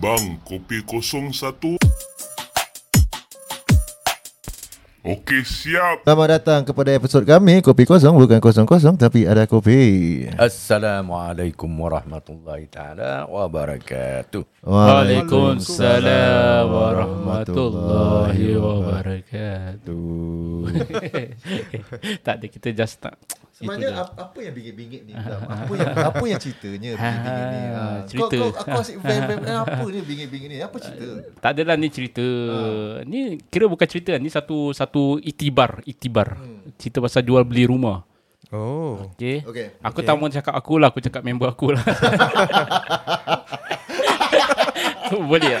Bang, kopi kosong satu. Okey, siap. Selamat datang kepada episod kami Kopi kosong bukan kosong-kosong Tapi ada kopi Assalamualaikum warahmatullahi taala wabarakatuh. Waalaikumsalam warahmatullahi wabarakatuh. tak ada kita just tak. Sebenarnya apa, apa yang bingit-bingit ni? Apa yang apa yang ceritanya bingit-bingit ni ha. cerita. Kau, kau, aku asyik fan-fan Apa ni bingit-bingit ni Apa cerita Tak adalah ni cerita. Ha. Ni kira bukan cerita ni satu satu itibar, itibar. Hmm. Cerita pasal jual beli rumah. Oh. Okay. Okey. Aku tak mau cakap aku lah, aku cakap member aku lah. Boleh tak?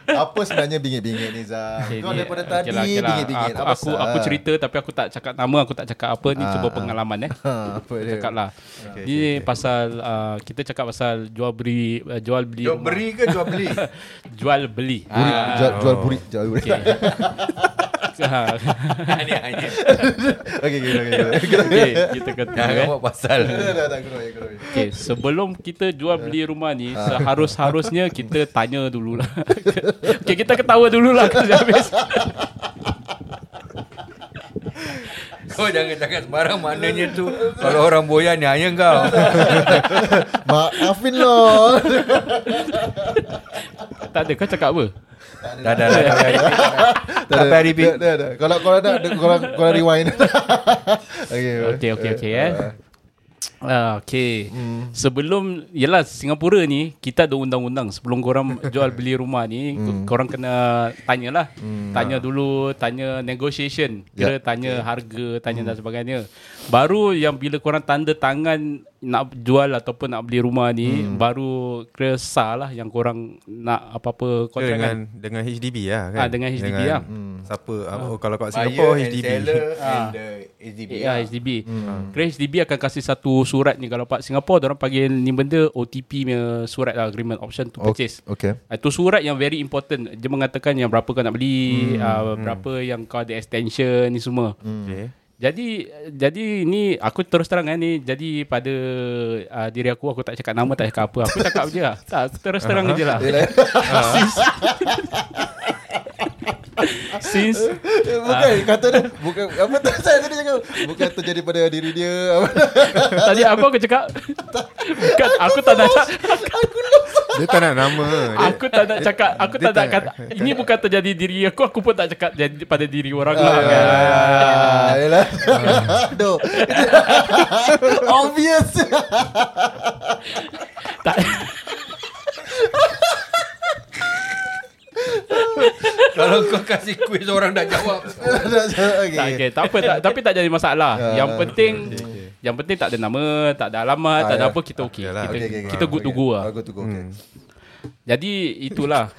Apa sebenarnya bingit-bingit ni Zah? Okay, Kau ni- daripada okay tadi lah, okay lah. bingit-bingit. Aku, Apa aku, aku cerita tapi aku tak cakap nama, aku tak cakap apa. Ni Ah, cuba ah. pengalaman eh. Ha, apa dia? Cakap lah. Ni pasal, uh, kita cakap pasal jual beli, uh, jual beli. Jual beri ke jual beli? Jual beli. Ah, jual, jual buri, jual buri. Okay. Ah, Ini hanya. Okey, okey, okey. okey. okay, kita kata Jangan eh. buat pasal. Okay, sebelum kita jual beli rumah ni, seharus-harusnya kita tanya dululah. Okay, kita ketawa dululah kerja habis. Kau jangan cakap sembarang maknanya tu. Kalau orang boyan ni hanya kau. Maafin lo. tak ada, kau cakap apa? Dah dah. Tak payah repeat. Dah, dah, dah. Kalau kalau nak, korang, korang rewind. Okey. Okey, okey, okey eh. Ah, okay. Hmm. Sebelum Yelah Singapura ni Kita ada undang-undang Sebelum korang jual beli rumah ni hmm. Korang kena Tanyalah hmm. Tanya dulu Tanya negotiation Kira Ya. tanya harga Tanya dan sebagainya Baru yang bila korang tanda tangan Nak jual Ataupun nak beli rumah ni hmm. Baru Kira sah lah Yang korang Nak apa-apa Kira kontrak dengan kan dengan HDB lah kan. Ah, dengan HDB lah. Siapa oh, kalau kat Buyer Singapore and HDB. seller and the HDB. Ya, HDB. Hmm. Kira HDB akan kasih satu surat ni kalau Pak Singapore orang panggil ni benda OTP punya surat lah, agreement option to purchase. Okey. Ah, Itu surat yang very important. Dia mengatakan yang berapa kau nak beli, hmm. uh, berapa yang kau ada extension ni semua. Hmm. Okay. Jadi jadi ni aku terus terang kan ni jadi pada uh, diri aku aku tak cakap nama tak cakap apa. Aku cakap je lah. Tak, aku terus terang je lah. Since Bukan kata dia bukan apa tu saya tadi cakap bukan terjadi pada diri dia. Tadi apa aku cakap? Bukan aku tak nak cakap Dia tak nak nama. Dia, Aku tak nak cakap Aku tak nak tak- kata Ini bukan terjadi diri aku Aku pun tak cakap jadi pada diri orang lah kan. Ah, yalah. Aduh. Obvious. tak, Kalau kau kasih quiz orang dah jawab. Okey. tak, okay, tak apa tak, Tapi tak jadi masalah Ah, Yang penting Yang penting tak ada nama Tak ada alamat Ah, Tak ada ya. apa Kita okey Yalah. Kita, okey, okey. kita good to go lah Aku tu go. okey. Jadi itulah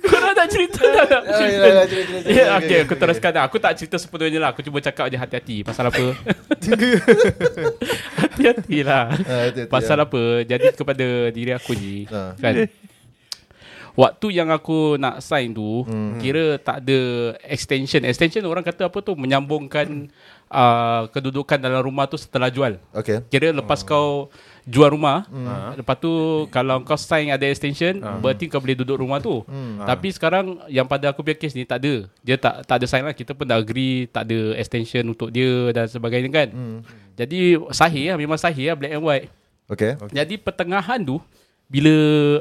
Korang nak cerita tak nak Ah, cerita. Ya, Okey, okay, okey, aku teruskan dah. Aku tak cerita sepenuhnya lah. Aku cuba cakap je hati-hati. Pasal apa? hati-hati lah. Ah, hati-hati, Pasal ya. apa? Jadi kepada diri aku ni. Ah. Kan? Waktu yang aku nak sign tu, Hmm. kira tak ada extension. Extension orang kata apa tu? Menyambungkan uh, kedudukan dalam rumah tu setelah jual. Okey. Kira lepas kau jual rumah, lepas tu kalau kau sign ada extension, berarti kau boleh duduk rumah tu. Tapi sekarang yang pada aku punya case ni tak ada. Dia tak tak ada sign lah. Kita pun dah agree tak ada extension untuk dia dan sebagainya kan. Jadi sahih lah, memang sahih lah black and white. Okey. Jadi pertengahan tu bila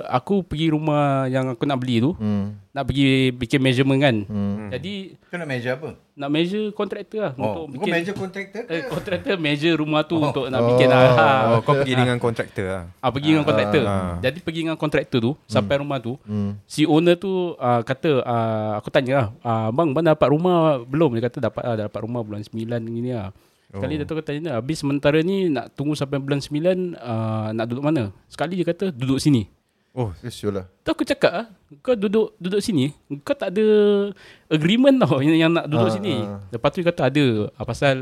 aku pergi rumah yang aku nak beli tu, Hmm. nak pergi bikin measurement kan. Hmm. Jadi Kau nak measure apa? nak measure kontraktor lah Oh, untuk kau bikin measure kontraktor ke? eh, kontraktor measure rumah tu untuk nak bikin lah. Ha. Oh, kau pergi dengan kontraktor lah. Ah pergi dengan kontraktor. Ah. Jadi pergi dengan kontraktor tu sampai rumah tu. Hmm. Si owner tu uh, kata uh, aku tanya lah, uh, bang bang dah dapat rumah belum? Dia kata dapat ah, dah dapat rumah bulan 9 gini lah. Sekali dia tu kata tanya, habis sementara ni nak tunggu sampai bulan 9 uh, nak duduk mana? Sekali dia kata duduk sini. Oh, Sure lah. Tu aku cakap ah, kau duduk duduk sini, kau tak ada agreement tau yang, yang nak duduk Ah, sini. ah. Lepas tu dia kata ada ah, pasal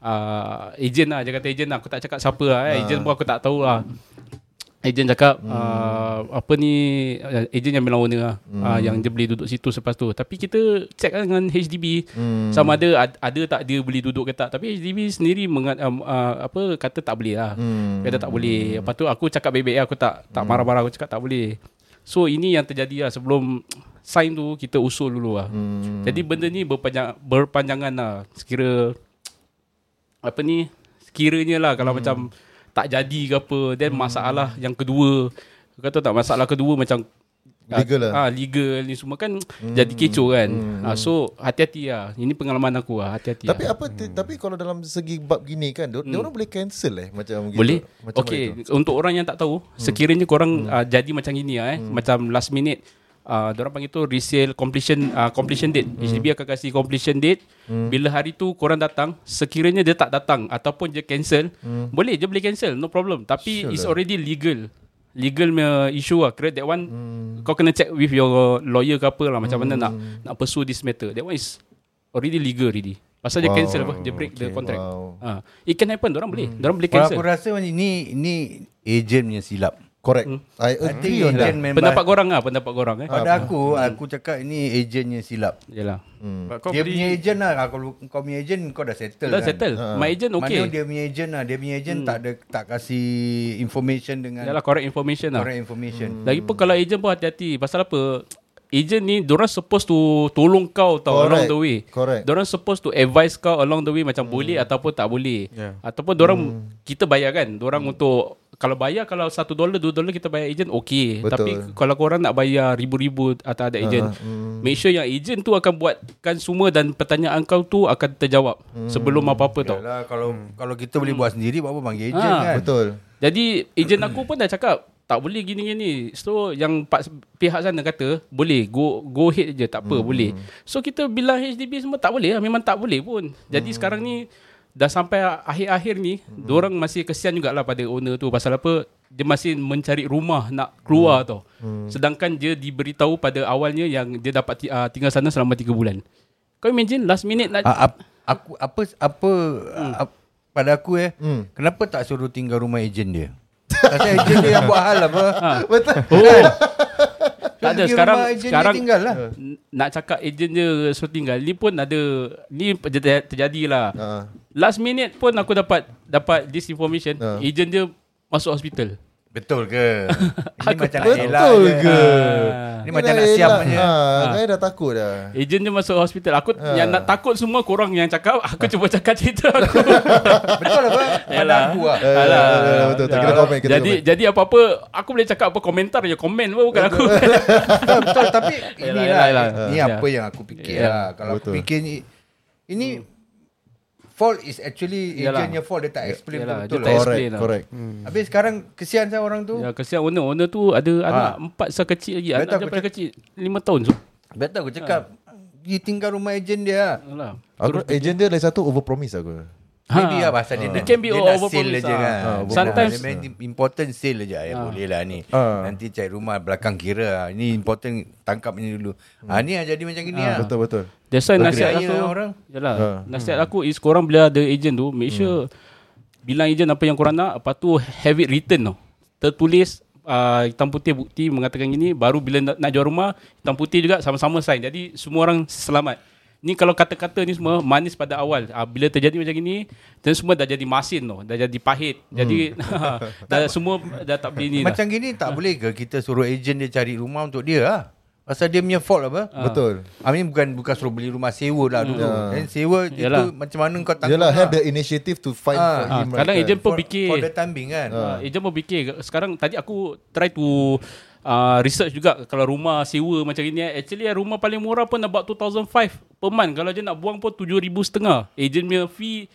uh, ejen lah, dia kata ejen lah. Aku tak cakap siapa lah, eh. ejen pun aku tak tahu lah. Ejen cakap hmm. uh, apa ni ejen yang bilang owner lah hmm. uh, yang dia boleh duduk situ selepas tu. Tapi kita check lah dengan HDB hmm. sama ada ad- ada tak dia boleh duduk ke tak. Tapi HDB sendiri mengat, um, uh, apa kata tak boleh lah. Hmm. Kata tak boleh. Lepas tu aku cakap baik-baik lah, aku tak tak marah-marah aku cakap tak boleh. So ini yang terjadi lah sebelum sign tu kita usul dulu lah. Hmm. Jadi benda ni berpanjang berpanjangan lah. Sekira apa ni sekiranya lah kalau hmm. macam tak jadi ke apa then hmm. masalah yang kedua kata tak masalah kedua macam Legal lah. Ah, legal ni semua kan hmm. jadi kecoh kan. Hmm. Ah, so hati-hati lah. Ini pengalaman aku lah. Hati-hati Tapi lah. apa hmm. tapi kalau dalam segi bab gini kan dia, hmm. dia orang boleh cancel eh macam gitu. Boleh. Macam Okey, mana tu? untuk orang yang tak tahu, hmm. sekiranya korang hmm. uh, jadi macam gini ah eh, hmm. macam last minute uh, orang panggil tu resale completion uh, completion date. Hmm. HDB akan kasih completion date. Hmm. Bila hari tu korang datang, sekiranya dia tak datang ataupun dia cancel, hmm. boleh je boleh cancel, no problem. Tapi Sure it's lah. already legal. Legal punya issue lah Create that one hmm. Kau kena check with your lawyer ke apa lah Macam mana nak Nak pursue this matter That one is Already legal already Pasal dia Wow. cancel apa Dia break the Okay, contract wow. ha. It can happen Diorang boleh Diorang boleh cancel aku rasa ni Ini Ejen punya silap Correct. Hmm. I agree on that. memang Pendapat korang lah Pendapat korang eh? Pada aku Aku cakap ini ejennya silap. Yalah. Hmm. Kau Dia beli punya ejen lah Kalau kau punya ejen Kau dah settle Dah kan? settle. My agent Mana okay. dia punya ejen lah. Dia punya ejen tak ada Tak kasih information dengan Yalah correct information lah. Correct information. Lagipun kalau agent pun hati-hati. Pasal apa Agent ni Diorang supposed to Tolong kau tau Correct. Along the way Correct. Diorang supposed to advise kau Along the way Macam boleh Ataupun tak boleh Yeah. Ataupun diorang Kita bayar kan Diorang untuk Kalau bayar Kalau satu dolar Dua dolar kita bayar agent Okay Betul. Tapi kalau korang nak bayar Ribu-ribu Atau ada agent Make sure yang agent tu Akan buatkan semua Dan pertanyaan kau tu Akan terjawab Sebelum apa-apa tau Yalah, kalau kalau kita boleh buat sendiri buat apa panggil ejen Ah, kan. Betul. Jadi ejen aku pun dah cakap tak boleh gini-gini. So yang pak, pihak sana kata boleh go go ahead je tak apa hmm. boleh. So kita bilang HDB semua tak boleh lah memang tak boleh pun. Jadi hmm. sekarang ni dah sampai akhir-akhir ni hmm. orang masih kesian jugalah pada owner tu pasal apa dia masih mencari rumah nak keluar hmm. tau. Hmm. Sedangkan dia diberitahu pada awalnya yang dia dapat uh, tinggal sana selama 3 bulan. Kau imagine last minute nak A- ap- aku apa apa Hmm. ap, pada aku eh Hmm. kenapa tak suruh tinggal rumah ejen dia? Pasal ejen dia yang buat hal apa? Betul. Oh. tak ada sekarang sekarang tinggal lah. Nak cakap ejen dia suruh tinggal ni pun ada ni terjadi, terjadi lah. Ha. Last minute pun aku dapat dapat this information Ha. ejen dia masuk hospital. Betul ke? Ini Aku macam nak elak Betul je. ke? Ini macam nak siam je. Ha, saya dah takut dah. Ejen dia masuk hospital. Aku Ha. yang nak takut semua korang yang cakap. Aku cuba cakap cerita aku. Betul apa? Yalah. aku lah. Eh, Alah. betul, betul, betul. Kita komen, kita jadi komen. jadi apa-apa aku boleh cakap apa komentar je komen pun bukan aku. betul, tapi Yalah, inilah yalah, yalah. ni Ya. apa yang aku fikir Ya. lah. Kalau Betul. aku fikir ni ini fault is actually Yalah. agentnya fault dia tak explain Yalah, betul-betul. dia tak lah. explain. Correct, lah. correct. Habis sekarang kesian saya orang tu. ya kesian owner. Owner tu ada anak empat sekecil lagi. Anak Betul, dia paling kecil 5 tahun. So. Betul aku cakap pergi tinggal rumah ejen dia. Alah. Aku agent dia lagi satu over promise aku. Maybe lah pasal dia nak, can be dia nak over sale promise je lah. kan. Dia sometimes- dia main important sale je. Ya boleh lah ni. Ah. Nanti cari rumah belakang kira lah. Ini important tangkap ni dulu. Ah ni lah jadi macam gini lah. Betul betul. That's why nasihat aku orang. Yalah Ha. Nasihat aku is Korang bila ada agent tu Make sure Bilang agent apa yang korang nak Lepas tu Have it written tau Tertulis uh, Hitam putih bukti Mengatakan gini Baru bila nak, nak jual rumah Hitam putih juga Sama-sama sign Jadi semua orang selamat Ni kalau kata-kata ni semua Manis pada awal uh, Bila terjadi macam gini Dan semua dah jadi masin tau Dah jadi pahit Jadi dah Semua dah tak boleh ni dah. Macam gini tak boleh ke kita suruh ejen dia cari rumah untuk dia lah. Pasal dia punya fault apa? Betul. I mean bukan bukan suruh beli rumah sewa lah dulu. Ya. Dan sewa Yalah. itu macam mana kau tanggung Yalah, have lah. the initiative to find Ah, for Ah, him. kadang right agent kan. pun For- fikir For the time being kan. Uh, agent pun fikir Sekarang tadi aku Try to uh, Research juga Kalau rumah sewa Macam ini eh, Actually eh, rumah paling murah pun About 2005 Per month Kalau dia nak buang pun 7,000 setengah Agent punya fee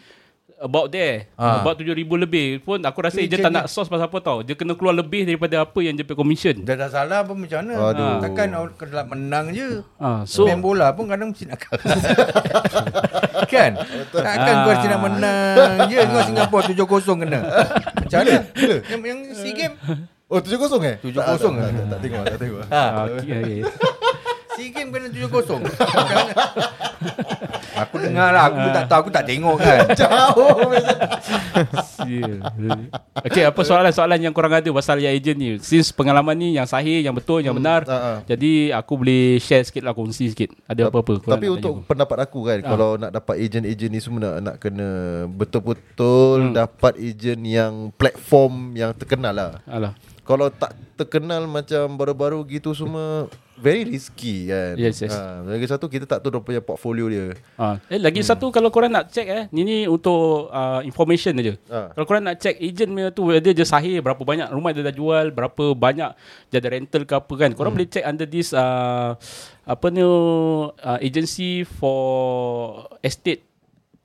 About there Ah. About 7,000 lebih Pun aku rasa Tu agent agent tak nak source pasal apa tau Dia kena keluar lebih Daripada apa yang dia punya commission Dah dah salah pun macam mana? Aduh. Takkan orang kelak menang je. Ah, so- Main bola pun kadang mesti nak kalah. kan? Takkan kau mesti nak menang je. Kau Singapura 7-0 kena. Macam mana? Yang, yang SEA Game? Oh 7-0 eh? 7-0 Tak, tak, eh? tak, tak, tak tengok Tak tengok Ha. Ah, okay, okay. Si game kena 7-0 Aku dengar lah Aku tak tahu Aku tak tengok kan Jauh. Okay apa soalan-soalan yang korang ada Pasal yang agent ni Since pengalaman ni Yang sahih Yang betul Yang benar ah, ah. Jadi aku boleh share sikit lah Kongsi sikit Ada apa-apa Tapi untuk tanya pendapat aku kan Ah. Kalau nak dapat ejen-ejen ni semua Nak, nak kena betul-betul Hmm. Dapat ejen yang Platform yang terkenal lah? Alah. Kalau tak terkenal Macam baru-baru gitu semua Very risky kan Yes, yes. ha, Lagi satu kita tak tahu Dia punya portfolio dia Ha. Eh lagi satu kalau korang nak check eh ni ni untuk uh, information aja. Ah. Kalau korang nak check agent punya tu dia sahih berapa banyak rumah dia dah jual, berapa banyak dia ada rental ke apa kan. Korang boleh check under this uh, apa ni uh, agency for estate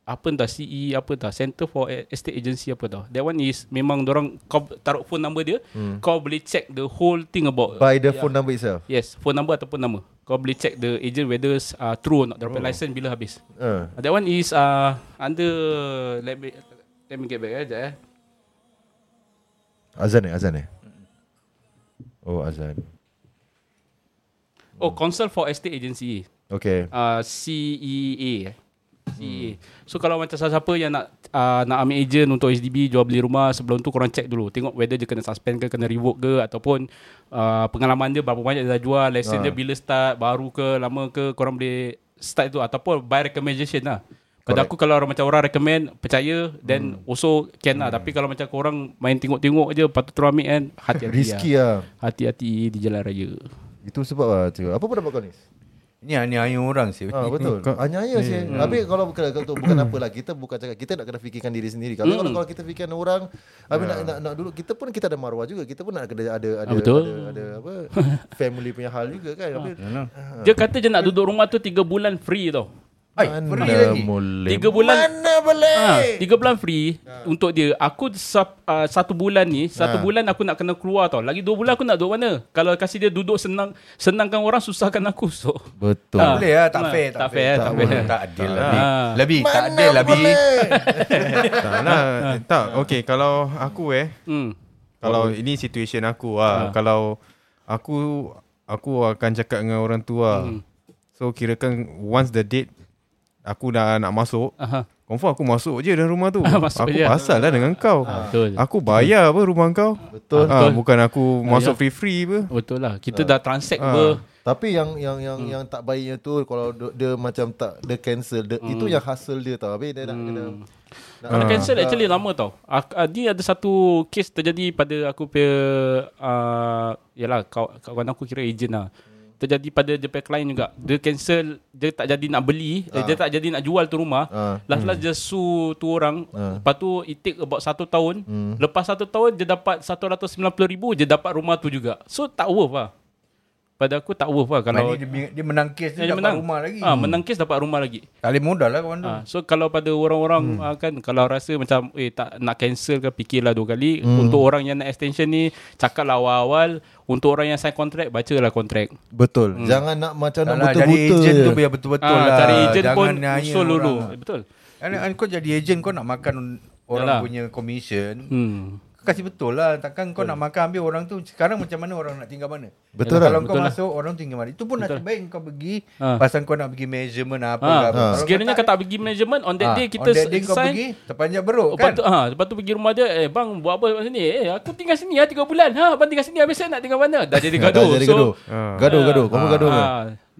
apa entah CE apa entah Center for Estate Agency apa tau. That one is memang orang kau taruh phone number dia, hmm. kau boleh check the whole thing about By the phone number itself Yes, phone number ataupun nama. Kau boleh check the agent whether uh, true or not. Dia oh. license bila habis. uh. That one is uh, under let me let me get back eh, sekejap eh. Azan eh Azan eh Oh azan Oh, Council for Estate Agency. Okay Uh, CEA. CEA. So kalau macam siapa yang nak uh, nak ambil agent untuk HDB jual beli rumah sebelum tu korang check dulu. Tengok whether dia kena suspend ke kena revoke ke ataupun uh, pengalaman dia berapa banyak dia dah jual license dia bila start baru ke lama ke korang boleh start tu ataupun by recommendation lah. Pada aku kalau orang macam orang recommend percaya then also can lah. Tapi kalau macam korang main tengok-tengok je patut terus ambil kan hati-hati Risky lah. lah. Hati-hati di jalan raya. Itu sebab lah. Apa pendapat kau ni? Ni hanya orang sih Ha, betul. Kau- Hanya sih. Habis kalau bukan kalau bukan apalah kita bukan cakap kita nak kena fikirkan diri sendiri. Kalau kalau, kalau kita fikirkan orang habis nak, nak nak dulu kita pun kita ada maruah juga. Kita pun nak kena ada ada Ah, betul. ada, ada apa family punya hal juga kan. Habis dia kata je nak duduk rumah tu 3 bulan free tau Ay, free lagi boleh. Tiga bulan Mana boleh? Ha, tiga bulan free untuk dia. Aku sap, uh, satu bulan ni, satu Ha. bulan aku nak kena keluar tau. Lagi dua bulan aku nak duduk mana? Kalau kasih dia duduk senang, senangkan orang, susahkan aku. So, Betul. Ah. Boleh lah Tak Ah, fair tak fair, tak fair. Tak adil Tak lebih Ah. Lebih tak Mana adil lebih tak lah. tak. Okay, kalau aku eh. hmm. Kalau ini situation aku lah. Kalau aku aku akan cakap dengan orang tua. Hmm. So kirakan once the date aku dah nak masuk, Aha. confirm aku masuk je dalam rumah tu. Masuk aku je. pasal lah dengan kau. Betul. Aku bayar apa rumah kau? Betul. Ah, Betul. bukan aku masuk ya. free-free apa. Betul lah. Kita dah transact Ah. ber. Tapi yang yang yang yang tak baiknya tu kalau dia, dia macam tak dia cancel dia, itu yang hasil dia tau. Habis dia nak kena nak, Kena cancel actually lama tau. Dia ada satu case terjadi pada aku punya uh, yalah kaw- kawan aku kira agent lah. Terjadi pada dia punya client juga. Dia cancel, dia tak jadi nak beli, uh. dia tak jadi nak jual tu rumah. Ah. Last last dia sue tu orang. Ah. Lepas tu it take about satu tahun. Lepas satu tahun dia dapat 190 ribu, dia dapat rumah tu juga. So tak worth lah. Pada aku tak worth lah kalau dia, dia menang kes dia Dia dapat menang rumah lagi Ah, menang kes dapat rumah lagi. Tak boleh modal lah kawan tu Ha, so kalau pada orang-orang hmm. kan kalau rasa macam eh tak nak cancel ke fikirlah dua kali hmm. untuk orang yang nak extension ni cakaplah awal-awal untuk orang yang sign contract bacalah kontrak. betul. Jangan nak macam nak lah, betul-betul. Jadi ejen je. tu biar betul-betul Ah, lah cari ejen Jangan pun usul dulu. Eh, betul. Kan kau jadi ejen Kau nak makan Orang Yalah. punya commission Hmm. Kau kasih betul lah. Takkan kau nak makan Ambil orang tu Sekarang macam mana Orang nak tinggal mana? Betul Kalau lah. kau betul lah. masuk Orang tinggal mana? Itu pun nasib baik Kau pergi Ah. Pasal kau nak pergi measurement Apa Ha, ke apa. Kalau sekiranya kau kau tak pergi management on that ah, day kita On that day kau sign pergi Terpanjat beruk kan? tu, ha, lepas tu pergi rumah dia Eh bang buat apa kat sini? Eh aku tinggal sini lah 3 bulan. Ha, Abang tinggal sini Habis saya nak tinggal mana? Dah jadi gaduh. Dah jadi So, gaduh. Ah. Gaduh gaduh. Kamu gaduh ha,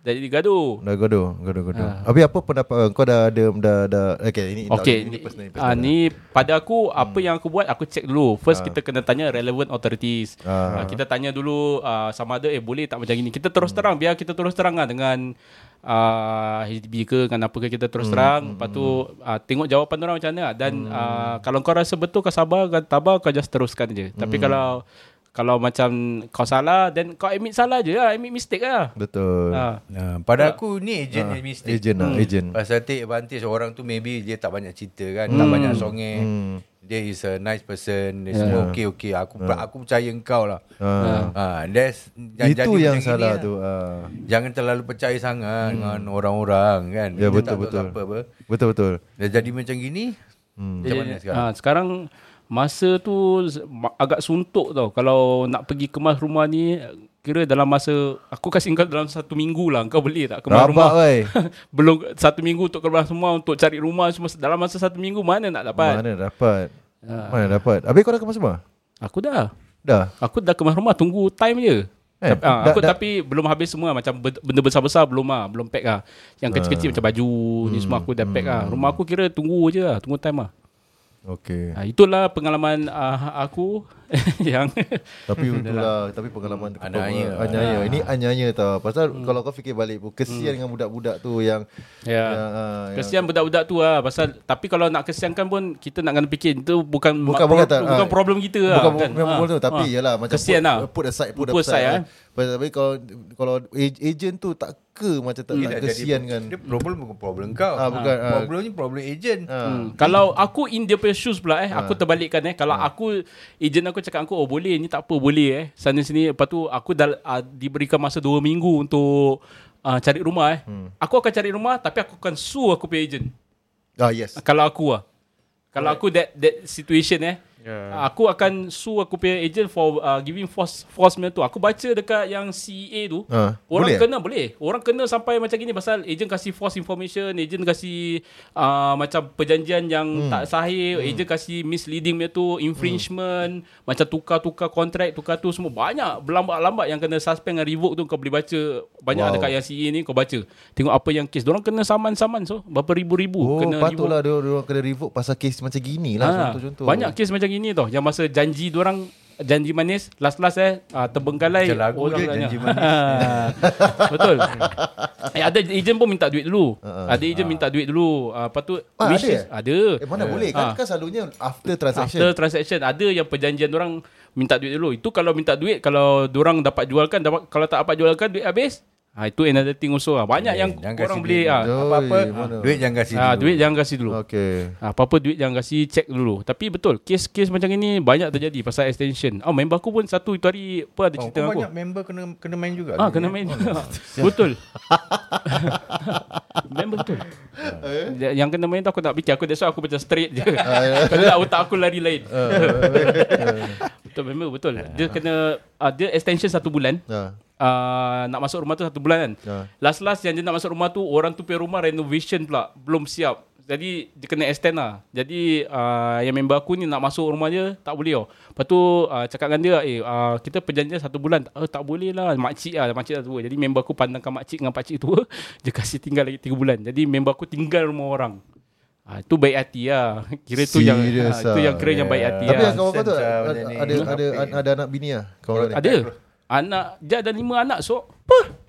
Dah jadi gaduh Dah gaduh, gaduh, gaduh. Habis apa pendapat kau dah ada dah dah okay ini Okay, ini ni, personal. ah, ni pada aku apa yang aku buat aku check dulu. First kita kena tanya relevant authorities. Ah. Ah, kita tanya dulu ah, sama ada eh boleh tak macam gini. Kita terus terang biar kita terus terang lah dengan uh, HDB ke dengan apa ke kita terus terang. Lepas tu ah, tengok jawapan orang macam mana dan ah, kalau kau rasa betul kau sabar kau tabah kau just teruskan je. Tapi kalau kalau macam kau salah then kau admit salah je lah, admit mistake lah. Betul. Ah. Nah, pada aku ni ejen yang mistake. Agent lah, agent. Pasal take advantage orang tu maybe dia tak banyak cerita kan, tak banyak songeh. Dia is a nice person, dia semua okey okey. Aku aku percaya engkau lah. Ah. Ha, that's Itu jadi yang salah gini tu. lah. ah. Jangan terlalu percaya sangat dengan orang-orang kan. Ya Dia betul betul. Apa, apa. Betul betul. Dia jadi macam gini. Hmm. Macam mana sekarang? Ah, sekarang Masa tu agak suntuk tau. Kalau nak pergi kemas rumah ni Kira dalam masa Aku kasih kau dalam satu minggu lah. Kau boleh tak kemas Rabak rumah. Belum satu minggu untuk kemas rumah Untuk cari rumah semua. Dalam masa satu minggu mana nak dapat? Mana dapat? Ah. Mana dapat? Habis kau dah kemas rumah? Aku dah. Dah. Aku dah kemas rumah Tunggu time je. Eh, Tapi, ah, dah- aku dah- tapi belum habis semua. Macam be- benda besar-besar belum ah belum pack ah. Yang kecil-kecil macam baju ni semua aku dah pack ah. Rumah aku kira tunggu je lah tunggu time ah Okey. Ah, itulah pengalaman ah, aku yang Tapi itulah Tapi pengalaman Anyaya. Anyaya Ini anyaya tau Pasal kalau kau fikir balik pun Kesian dengan budak-budak tu Yang ya yang, ah, yang- kesian budak-budak tu lah pasal tapi kalau nak kesiankan pun kita nak kena fikir itu bukan Bukan- bukan tak, bukan ah. problem kita lah Bukan kan. memang Ah, betul Tapi ah. yalah Macam kesian put, lah put aside Put, Put aside, aside, eh. Tapi kalau Kalau ag- agent tu tak ke Macam tak, tak kesian kan? Dia problem bukan problem kau. Ah, bukan, ah. Problemnya problem agent. Ah. Hmm. Kalau aku in dia punya shoes pula eh Aku terbalikkan eh. Kalau aku Agent aku cakap aku Oh boleh ni tak apa Boleh eh. Sana sini Lepas tu aku dah uh, Diberikan masa 2 minggu Untuk uh, Cari rumah eh. Aku akan cari rumah Tapi aku akan sue aku punya agent. Ah yes. Kalau aku lah. Kalau aku that that situation eh Yeah. Aku akan sue aku punya agent for uh, giving false false mail tu. Aku baca dekat yang CA tu. Ah, orang boleh? kena boleh. Orang kena sampai macam gini pasal agent kasih false information, agent kasih uh, macam perjanjian yang hmm. tak sahih, hmm. agent kasih misleading punya tu, infringement, hmm. macam tukar-tukar kontrak, tukar tu semua banyak berlambat-lambat yang kena suspend dan revoke tu kau boleh baca banyak Wow. dekat yang CA ni kau baca. Tengok apa yang kes. Orang kena saman-saman so berapa ribu-ribu Oh kena patutlah dia orang kena revoke Pasal kes macam gini lah Ha, Contoh-contoh banyak kes macam gini tau Yang masa janji orang Janji manis Last-last eh uh, Terbengkalai Macam lagu orang tanya. janji manis. Betul. Eh, Ada ejen pun minta duit dulu. Ada ejen minta duit dulu. Uh, Lepas tu Ah, ada eh? Ada. Eh mana boleh? Kan Ah. Kan selalunya After transaction. After transaction Ada yang perjanjian orang Minta duit dulu. Itu kalau minta duit Kalau orang dapat jualkan dapat, Kalau tak dapat jualkan Duit habis ha, Itu another thing also lah. Banyak yang jangan orang kasih boleh duit. ah, Oi, Apa-apa. Mana? duit jangan kasih ah, dulu. Duit jangan kasih dulu. Okay Ah, Apa-apa duit jangan kasih Check dulu. Tapi betul Kes-kes macam ini Banyak terjadi Pasal extension. Oh member aku pun Satu itu hari Apa ada Oh, cerita dengan aku? banyak member kena kena main juga. Ah kena main. Betul. Member betul. Yang- Yang kena main tu aku tak fikir. Aku that's why aku macam straight je. Kalau tak otak aku lari lain Betul member betul. Dia kena uh, Dia extension satu bulan. Ah. uh, Nak masuk rumah tu satu bulan kan? Ya. Last-last yang dia nak masuk rumah tu Orang tu punya rumah renovation pula Belum siap. Jadi dia kena extend lah. Jadi uh, Yang member aku ni Nak masuk rumah dia Tak boleh tau. Lepas tu uh, Cakap dengan dia Eh uh, kita perjanjian satu bulan. Oh, Tak boleh lah Makcik lah Makcik dah tua. Jadi member aku pandangkan makcik Dengan pakcik tua Dia kasih tinggal lagi 3 bulan. Jadi member aku tinggal rumah orang Ah, itu baik hati lah. Kira tu yang Serious ah, itu ah. yang kira yang baik hati Tapi lah. yang kawan kau tu lah ada, ada, ada, ada, ada anak bini lah Kawan kau ni Ada. Anak dia ada lima anak so. Apa?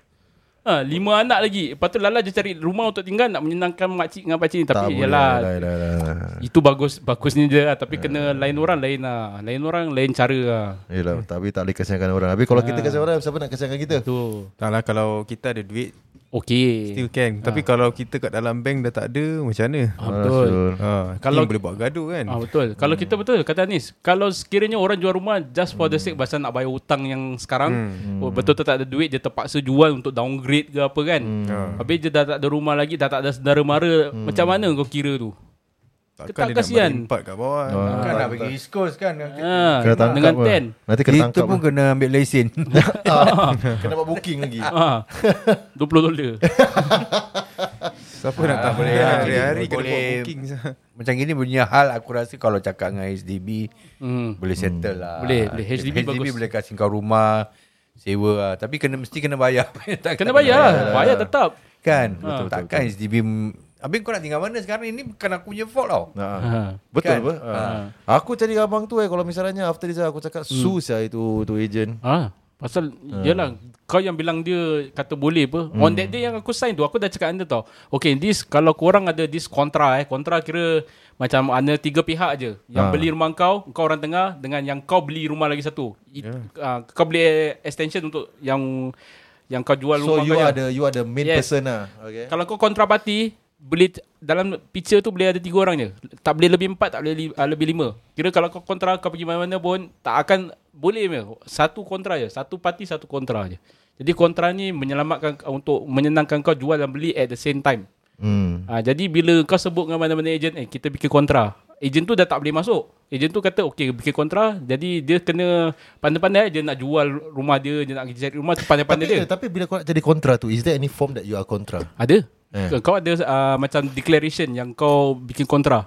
Ha, lima anak lagi. Lepas tu Lala je cari rumah untuk tinggal nak menyenangkan makcik dengan pakcik ni. Tak Tapi boleh yalah. lah, dah, dah, dah. Itu bagus bagusnya je lah. Tapi kena lain orang lain lah. Lain orang lain cara lah. Yelah, tapi tak boleh kasihankan orang Habis kalau kita kasihan orang Siapa nak kasihankan kita? Tu. Tak lah kalau kita ada duit Okey. Still can. Tapi kalau kita kat dalam bank dah tak ada Macam mana? Ah, betul. ha, Kalau- Kalau boleh buat gaduh kan? Ah betul. Kalau kita betul kata Anis, kalau sekiranya orang jual rumah just for the sake pasal nak bayar hutang yang sekarang, oh, betul tak ada duit dia terpaksa jual untuk downgrade ke apa kan. Habis dia dah tak ada rumah lagi, dah tak ada saudara mara, macam mana kau kira tu? Takkan tak dia nak kasihan. balik empat kat bawah Kan nak pergi East Coast kan. Ha, Kena tangkap dengan lah. ten. Nanti kena Itu tangkap pun lah. kena ambil lesen. Kena buat booking lagi Ha. 20 dolar. Siapa nak tahu boleh lah. Hari-hari kena buat Boleh. booking Macam gini punya hal aku rasa kalau cakap dengan HDB Hmm. boleh settle lah. Boleh, boleh. HDB bagus. boleh kasih kau rumah sewa lah. Tapi kena mesti kena bayar. Takkan Kena bayar lah. Bayar tetap. Kan? Betul, Takkan HDB m- Habis kau nak tinggal mana sekarang ini bukan aku punya fault tau. Ha. Ha. Betul Kan? apa? Ha. Aku cari abang tu eh kalau misalnya after this aku cakap su sia itu tu agent. Ha. Pasal Yalah Kau yang bilang dia Kata boleh apa On that day yang aku sign tu Aku dah cakap anda tau Okay this Kalau korang ada this kontra eh Kontra kira Macam ada tiga pihak je Yang Ah. beli rumah kau Kau orang tengah Dengan yang kau beli rumah lagi satu It, uh, Kau beli extension untuk Yang Yang kau jual So rumah you kau je. are the you are the main Yes. person lah. Okay. Kalau kau kontra parti boleh dalam picture tu boleh ada tiga orang je. Tak boleh lebih empat, tak boleh li, uh, lebih lima. Kira kalau kau kontra kau pergi mana-mana pun tak akan boleh me. Satu kontra je, satu parti satu kontra je. Jadi kontra ni menyelamatkan untuk menyenangkan kau jual dan beli at the same time. Hmm. Ha, jadi bila kau sebut dengan mana-mana ejen, eh kita bikin kontra. Ejen tu dah tak boleh masuk. Ejen tu kata okay bikin kontra jadi dia kena pandai-pandai dia nak jual rumah dia dia nak cari rumah tu pandai-pandai Tapi, dia. tapi bila kau nak jadi kontra tu, is there any form that you are kontra? Ada. Eh. Kau ada uh, macam declaration yang kau bikin kontra.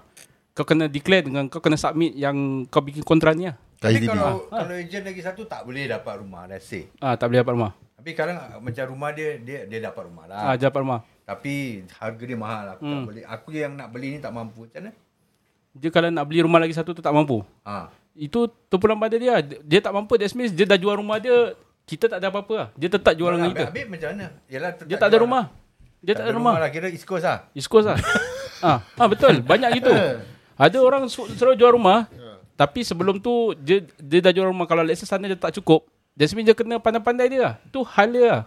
Kau kena declare dengan kau kena submit yang kau bikin kontra ni lah. Tapi kalau kalau ejen lagi satu tak boleh dapat rumah let's say. Ah tak boleh dapat rumah. Tapi sekarang ah, macam rumah dia dia dia dapat rumah lah. Ah dapat rumah. Tapi harga dia mahal aku tak boleh. Aku yang nak beli ni tak mampu. Macam mana? Dia kalau nak beli rumah lagi satu tu tak mampu. Ha. Itu tumpulan pada dia. Dia tak mampu that means dia dah jual rumah dia kita tak ada apa-apa lah. Dia tetap jual dengan kita. Habis macam mana? Yalah, Dia tak ada rumah. Dia tak ada rumah. lah. Kira East Coast lah. East Coast lah. ah, ah betul, banyak gitu. Ada orang suruh jual rumah, tapi sebelum tu dia dia dah jual rumah kalau let's say sana dia tak cukup. Jasmine dia kena pandai-pandai dia lah. Tu hal dia lah.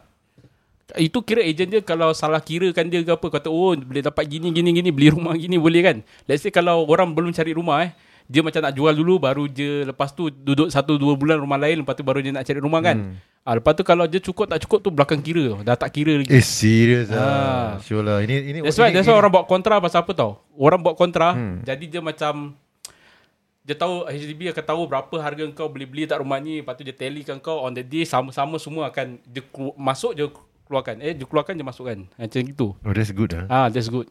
Itu kira ejen dia kalau salah kirakan dia ke apa kata oh boleh dapat gini gini gini beli rumah gini boleh kan. Let's say kalau orang belum cari rumah eh dia macam nak jual dulu baru dia lepas tu duduk satu dua bulan rumah lain lepas tu baru dia nak cari rumah kan. Hmm. Ah, lepas tu kalau dia cukup tak cukup tu belakang kira dah tak kira lagi. Eh serius Ah. ah. Sure lah. Ini ini That's why, ini, that's why ini- orang buat kontra pasal apa tau? Orang buat kontra, hmm. jadi dia macam dia tahu HDB akan tahu berapa harga kau boleh beli tak rumah ni, lepas tu dia tallykan kau on the day sama-sama semua akan dia kelu- masuk je keluarkan. Eh dia keluarkan je masukkan. Macam gitu. Oh that's good ah. Ah that's good.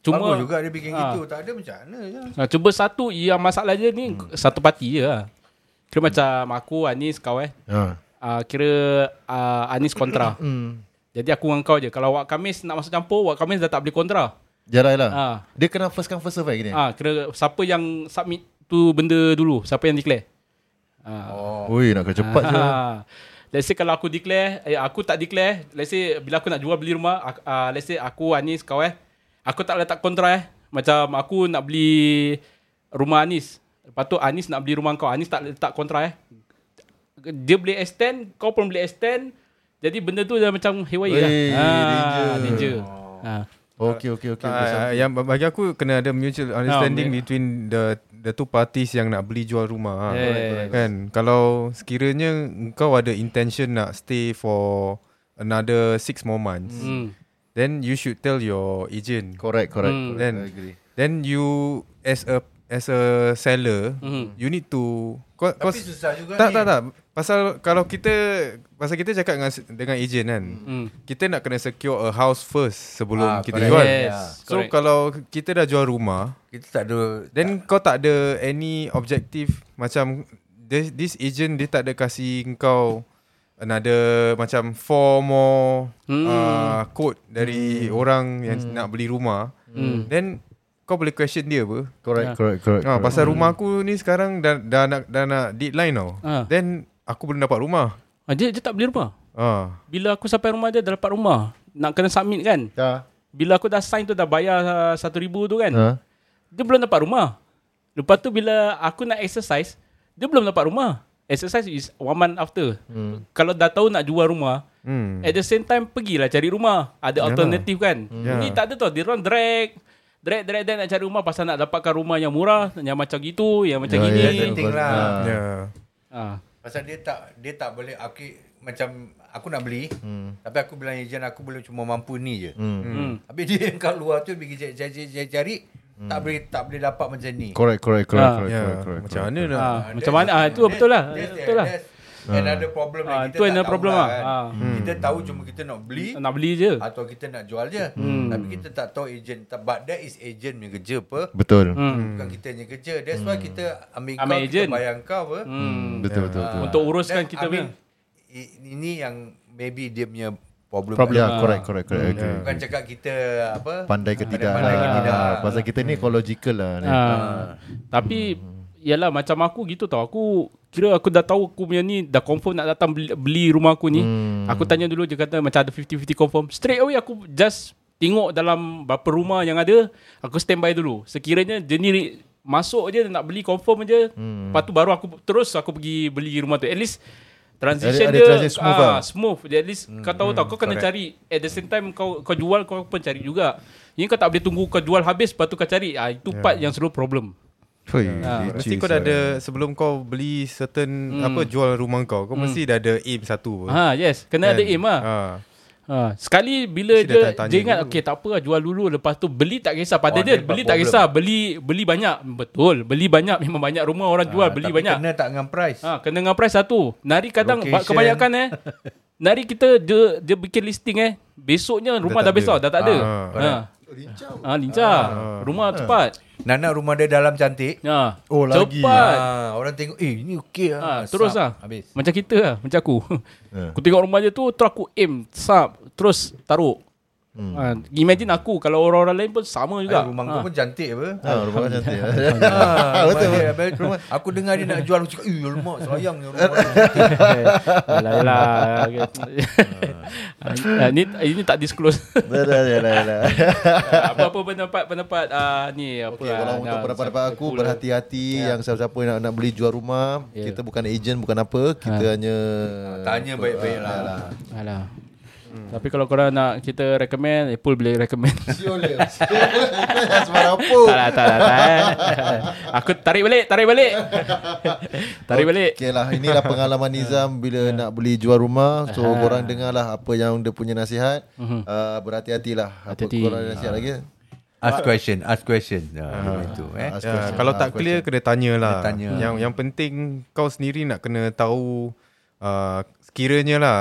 Cuma Bagus juga dia bikin Ah. gitu. Tak ada macam mana je. ah, cuba satu yang masalah dia ni hmm. satu parti je lah. Kira macam aku Anis kau eh. Ha. Ah, kira ah, Anis kontra. Hmm. Jadi aku dengan kau je. Kalau Wak Kamis nak masuk campur, Wak Kamis dah tak boleh kontra. Jarai lah. Ah. Dia kena first come first serve eh, gini. Ah, kira siapa yang submit tu benda dulu, siapa yang declare. Ah. Oh. Oi nak kena cepat je. Ah. Let's say kalau aku declare, eh, aku tak declare, let's say bila aku nak jual beli rumah, ak- ah, let's say aku Anis kau eh, aku tak letak kontra eh. Macam aku nak beli rumah Anis. Lepas tu Anis nak beli rumah kau, Anis tak letak kontra eh. Dia boleh extend, kau pun boleh extend. Jadi benda tu dah macam haywire lah. Wey, danger. danger. Ah. Okey okey okey. Uh, yang bagi aku kena ada mutual understanding No, between the the two parties yang nak beli jual rumah. Yes. Ha. Kan kalau sekiranya kau ada intention nak stay for another six more months, Hmm. then you should tell your agent. Correct correct. Correct. Then I agree. then you as a as a seller, Mhm. you need to kau, kau Tapi susah juga tak ni. tak tak pasal kalau kita pasal kita cakap dengan dengan agent kan. Hmm. Kita nak kena secure a house first sebelum Ah, kita correct. jual. Yes. So correct. kalau kita dah jual rumah, Kita tak ada then kau tak ada any objective macam this, this agent dia tak ada kasih kau another macam four more Hmm. uh, code dari orang yang nak beli rumah. Hmm. Then kau boleh question dia apa? Correct Ya. correct correct. Ha, correct. pasal rumah aku ni sekarang dah dah nak dah nak deadline tau. Ah. Then aku belum dapat rumah. Ah, dia, dia tak beli rumah. Ha. Bila aku sampai rumah dia dah dapat rumah. Nak kena submit kan. Ya. Bila aku dah sign tu dah bayar uh, satu ribu tu kan. Ha. Dia belum dapat rumah. Lepas tu bila aku nak exercise, dia belum dapat rumah. Exercise is one month after. Hmm. Kalau dah tahu nak jual rumah, Hmm. at the same time pergilah cari rumah. Ada Yalah. alternatif kan. Ya. Ni tak ada tau. Dia orang drag. Drag, drag, drag nak cari rumah pasal nak dapatkan rumah yang murah. Yang macam gitu, yang macam Ya, gini. ya, That's the thing lah. Ah. Ya. Pasal dia tak dia tak boleh okay, macam aku nak beli Hmm. tapi aku bilang ejen aku boleh cuma mampu ni je. Hmm. Hmm. Habis dia yang kat luar tu pergi cari cari, cari, cari tak boleh tak boleh dapat macam ni. Correct correct correct Ah. correct Ya. correct, correct. Macam mana nak? Ah, Ah, macam that's- mana? Ah, itu betul lah. that's- Betul lah. that's Another problem Ah, yang kita itu tak tahu problem lah lah. kan. Ah. Kita tahu cuma kita nak beli Nak beli je. atau kita nak jual je. Hmm. Tapi kita tak tahu ejen. But that is ejen punya kerja apa. Betul. Hmm. Bukan kita punya kerja. That's why kita ambil, Ambil kau, kita bayar kau apa. Hmm. Betul betul Ah, betul. Untuk uruskan kita I mean, punya. Ini yang maybe dia punya problem. Problem. Ya, lah. correct correct correct. I agree. Bukan cakap kita apa. Pandai ke tidak Pandai ke tidak. Pasal kita ni ecological lah. ni. Ah. Tapi Yalah macam aku gitu tau Aku Kira aku dah tahu Aku punya ni Dah confirm nak datang beli, beli rumah aku ni Hmm. Aku tanya dulu Dia kata macam ada 50-50 confirm Straight away aku just Tengok dalam Berapa rumah yang ada Aku standby dulu Sekiranya dia ni Masuk je nak beli confirm je hmm. Lepas tu baru aku Terus aku pergi beli rumah tu At least Transition Ada- ada dia transition smooth ah, lah. smooth At least hmm. kau tahu tau Kau kena correct. cari At the same time kau kau jual Kau pun cari juga Ini kau tak boleh tunggu Kau jual habis Lepas tu kau cari ah, Itu part yang selalu problem Hui, Ah. leceh Mesti kau dah ada sebelum kau beli certain Hmm. apa jual rumah kau, kau mesti dah ada aim satu. apa. Ha yes Kena ada Kan? aim lah Ha. Ha, sekali bila Mesti dia, dah dia ingat okey tak apa lah, jual dulu lepas tu beli tak kisah pada Oh, dia dia beli buat tak problem. kisah beli beli banyak betul beli banyak memang banyak rumah orang jual Ah, beli tapi banyak Kena tak dengan price. ha kena dengan price satu nari kadang Location. kebanyakan eh nari kita dia dia bikin listing eh besoknya rumah dah, tak besar dah tak ada Ah, ha Lincah. ha lincah rumah cepat Nak nak rumah dia dalam cantik. ha Oh, lagi. cepat Ah, orang tengok, eh ni okey Ha, ah. terus Sap. lah Habis. Macam kita lah Macam aku Ya. Aku tengok rumah dia tu Terus aku aim Sub Terus taruh hmm. ha, Imagine aku Kalau orang-orang lain pun Sama juga Ay, rumah ha. kau pun cantik apa? Ha, rumah kan cantik. Betul, rumah dia, betul. habis Aku dengar dia nak jual Aku cakap Eh lemak sayang ni rumah dia. Yalah yalah Ah, Ini ini tak disclose Dah, dah, dah, dah, dah. Apa-apa pendapat-pendapat ah, Ni apa Okay, kalau ah, untuk pendapat-pendapat aku cool. berhati-hati yang siapa-siapa nak, nak beli jual rumah, Ya. kita bukan ejen bukan apa, kita hanya Tanya baik-baik lah Alah. Tapi kalau korang nak kita recommend Apple boleh recommend. Sembarang apa? Tak lah tak lah tak eh. Aku tarik balik Tarik balik Tarik balik Okay lah Inilah pengalaman Nizam Bila nak beli jual rumah So korang dengar lah Apa yang dia punya nasihat uh, Berhati-hatilah Apa Hati-hati. korang ada nasihat lagi Ask question Ask question ah, Itu eh Ask Ya, question. kalau Ah, tak clear kena tanya lah. Kena tanya. Yang yang penting kau sendiri nak kena tahu uh, sekiranya lah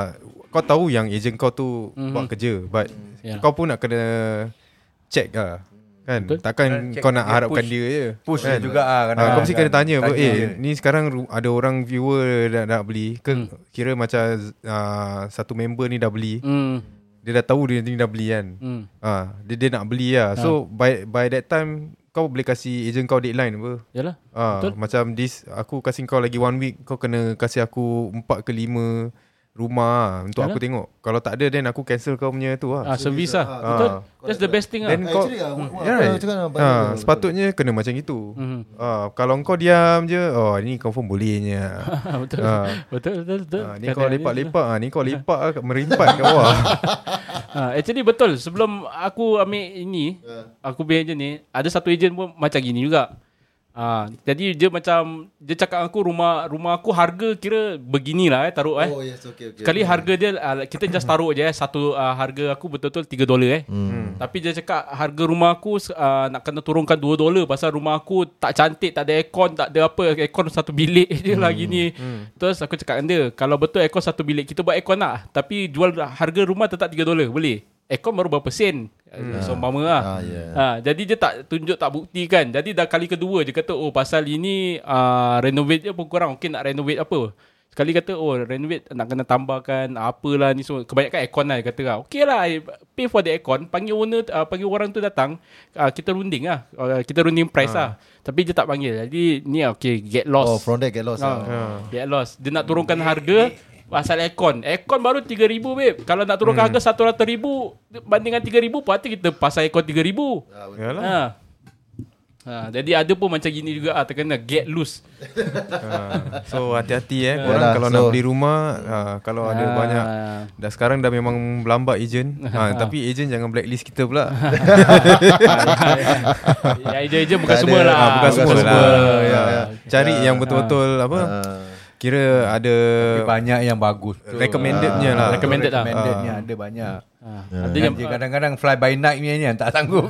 kau tahu yang ejen kau tu mm-hmm. buat kerja but Ya. kau pun nak kena check lah. Kan? Betul. Takkan Kena check kau nak dia harapkan push. dia je. Push kan? dia juga ah, Ah, kau mesti kena tanya, Tanya eh ni sekarang ada orang viewer dah nak beli ke Hmm. kira macam uh, satu member ni dah beli. Hmm Dia dah tahu dia ni dah beli kan. Hmm Ah, dia dia nak beli lah. So by by that time kau boleh kasih ejen kau deadline apa. Yalah Ah, Betul. macam this aku kasih kau lagi one week kau kena kasih aku empat ke rumah lah untuk Yalah. aku tengok. Kalau tak ada then aku cancel kau punya tu lah. ah, Servis lah Ah, Betul ah. That's the best thing lah Then kau Actually, ah, wah, yeah, right. apa- Ah, betul, sepatutnya kena macam itu. Mhm. Ah, kalau kau diam je, oh ni confirm bolehnya. Betul ah, Betul betul betul ah, ni kau lepak-lepak ah, ni kau lepak ah, merimpat kat bawah. ha, Actually betul Sebelum aku ambil ini Aku punya ni Ada satu ejen pun Macam gini juga ha, Jadi dia macam Dia cakap aku rumah Rumah aku harga Kira beginilah eh Taruh eh. Oh yes okay, okay. Sekali harga dia uh, Kita just taruh je eh Satu uh, harga aku betul-betul 3 dolar eh. Hmm. Tapi dia cakap Harga rumah aku uh, Nak kena turunkan 2 dolar Pasal rumah aku Tak cantik Tak ada aircon Tak ada apa Aircon satu bilik je lah gini Terus aku cakap dengan dia Kalau betul aircon satu bilik Kita buat aircon lah. Tapi jual harga rumah tetap 3 dolar Boleh? Aircon baru berapa sen hmm. So mama lah. Ah, yeah. ha, Jadi dia tak tunjuk Tak bukti kan Jadi dah kali kedua Dia kata oh pasal ini uh, Renovate je pun kurang. Okay nak renovate apa? Sekali kata oh renovate Nak kena tambahkan Apalah ni semua. Kebanyakan aircon lah Dia kata lah. Okay lah I Pay for the aircon. Panggil owner uh, Panggil orang tu datang uh, Kita runding lah. Uh, Kita runding price lah. Tapi dia tak panggil. Jadi ni lah, okay Get lost. Oh from there get lost Ah, lah. Get lost. Dia nak turunkan harga Pasal aircon Aircon baru 3,000 babe Kalau nak turunkan harga 100,000 Bandingkan 3,000 Pasti kita pasal aircon 3,000 Yalah. ha. ha. Jadi ada pun macam gini juga ah, Terkena get loose Ah, so hati-hati eh korang Yalah, kalau so- nak beli rumah ah, kalau ada Ah. banyak dah sekarang dah memang berlambat ejen ah, tapi ejen jangan blacklist kita pula Ya ejen-ejen bukan semua lah ah, bukan semua bukan lah semua. ya, Ya. cari yang betul-betul apa Ah. Kira ada Tapi banyak yang bagus tu. recommendednya lah. Recommended lah. Recommendednya ada banyak. Ha. Ya. Ada yang Dia kadang-kadang fly by night ni yang tak sanggup.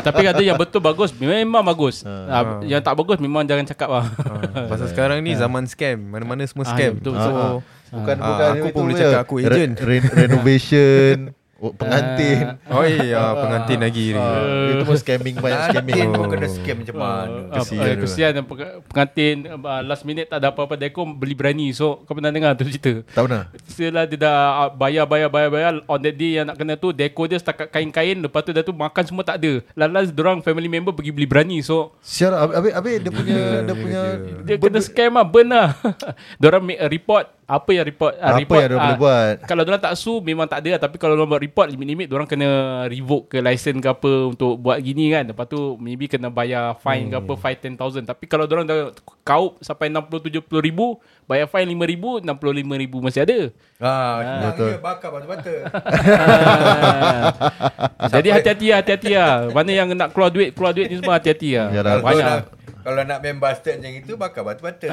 Tapi ada yang betul bagus Memang bagus. Ha. Yang tak bagus Memang jangan cakap lah. Ah, pasal sekarang ni zaman scam. Mana-mana semua Ah, scam. ya, betul, so betul. Bukan Ah, bukan aku pun boleh cakap aku Re- ejen. re- renovation oh, pengantin. oh iya pengantin lagi ni Ah, itu pun scamming banyak scamming. Pengantin pun kena scam macam mana Ah, Kesian juga. Kesian yang peng- pengantin ah, Last minute tak ada apa-apa Dekom beli berani So kau pernah dengar tu cerita Tak pernah. Setelah dia dah ah, bayar bayar bayar bayar on that day yang nak kena tu deko dia setakat kain-kain lepas tu dah tu makan semua tak ada. Lalas dorang family member pergi beli berani so Sial habis habis- habis dia punya dia punya dia kena scam lah burn lah. dorang make a report apa yang report ah, Apa report, yang dorang boleh buat? Kalau dorang tak sue memang tak ada lah. tapi kalau dorang buat report limit-limit dorang kena revoke ke license ke apa untuk buat gini kan. Lepas tu maybe kena bayar fine ke apa 5 10000 tapi kalau dorang dah kaup sampai 60 70 ribu bayar fine 5 ribu 65 ribu masih ada. Ah, Betul. betul. Bakar batu-bata. Jadi hati-hati lah, hati-hati lah. Mana yang nak keluar duit, keluar duit ni semua hati-hati lah. Yalah, Banyak. Kalau nak main bastard macam itu, bakar batu-bata.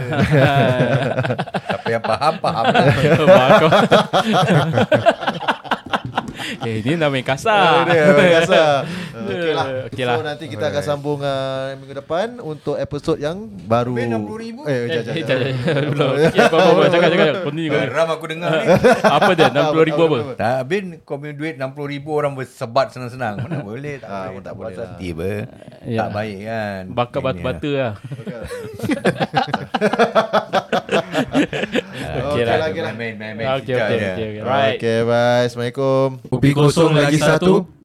Siapa yang faham, faham. Bakar. eh, ini dah main Ah, kasar. dia main kasar. Okey lah. Okey lah. So nanti kita akan sambung uh, minggu depan untuk episod yang baru. Habis 60,000? Eh, Eh, jap, jap, eh, jap. jap, jap. Belum. Okey, apa, apa, apa. Cakap, cakap. Continue. Ram aku dengar ni. Apa dia? 60 ribu apa? Tak habis kau punya duit 60 ribu orang bersebat senang-senang. Mana boleh tak Ah, boleh. tak boleh lah. hati apa. Ya. Tak baik kan. Bakar Ini batu-batu lah. Okey Okey lah, lah. okey lah. Main-main, main-main. Okey, okey, okey. okey. Right. Okay, bye. Assalamualaikum. Kopi kosong lagi satu.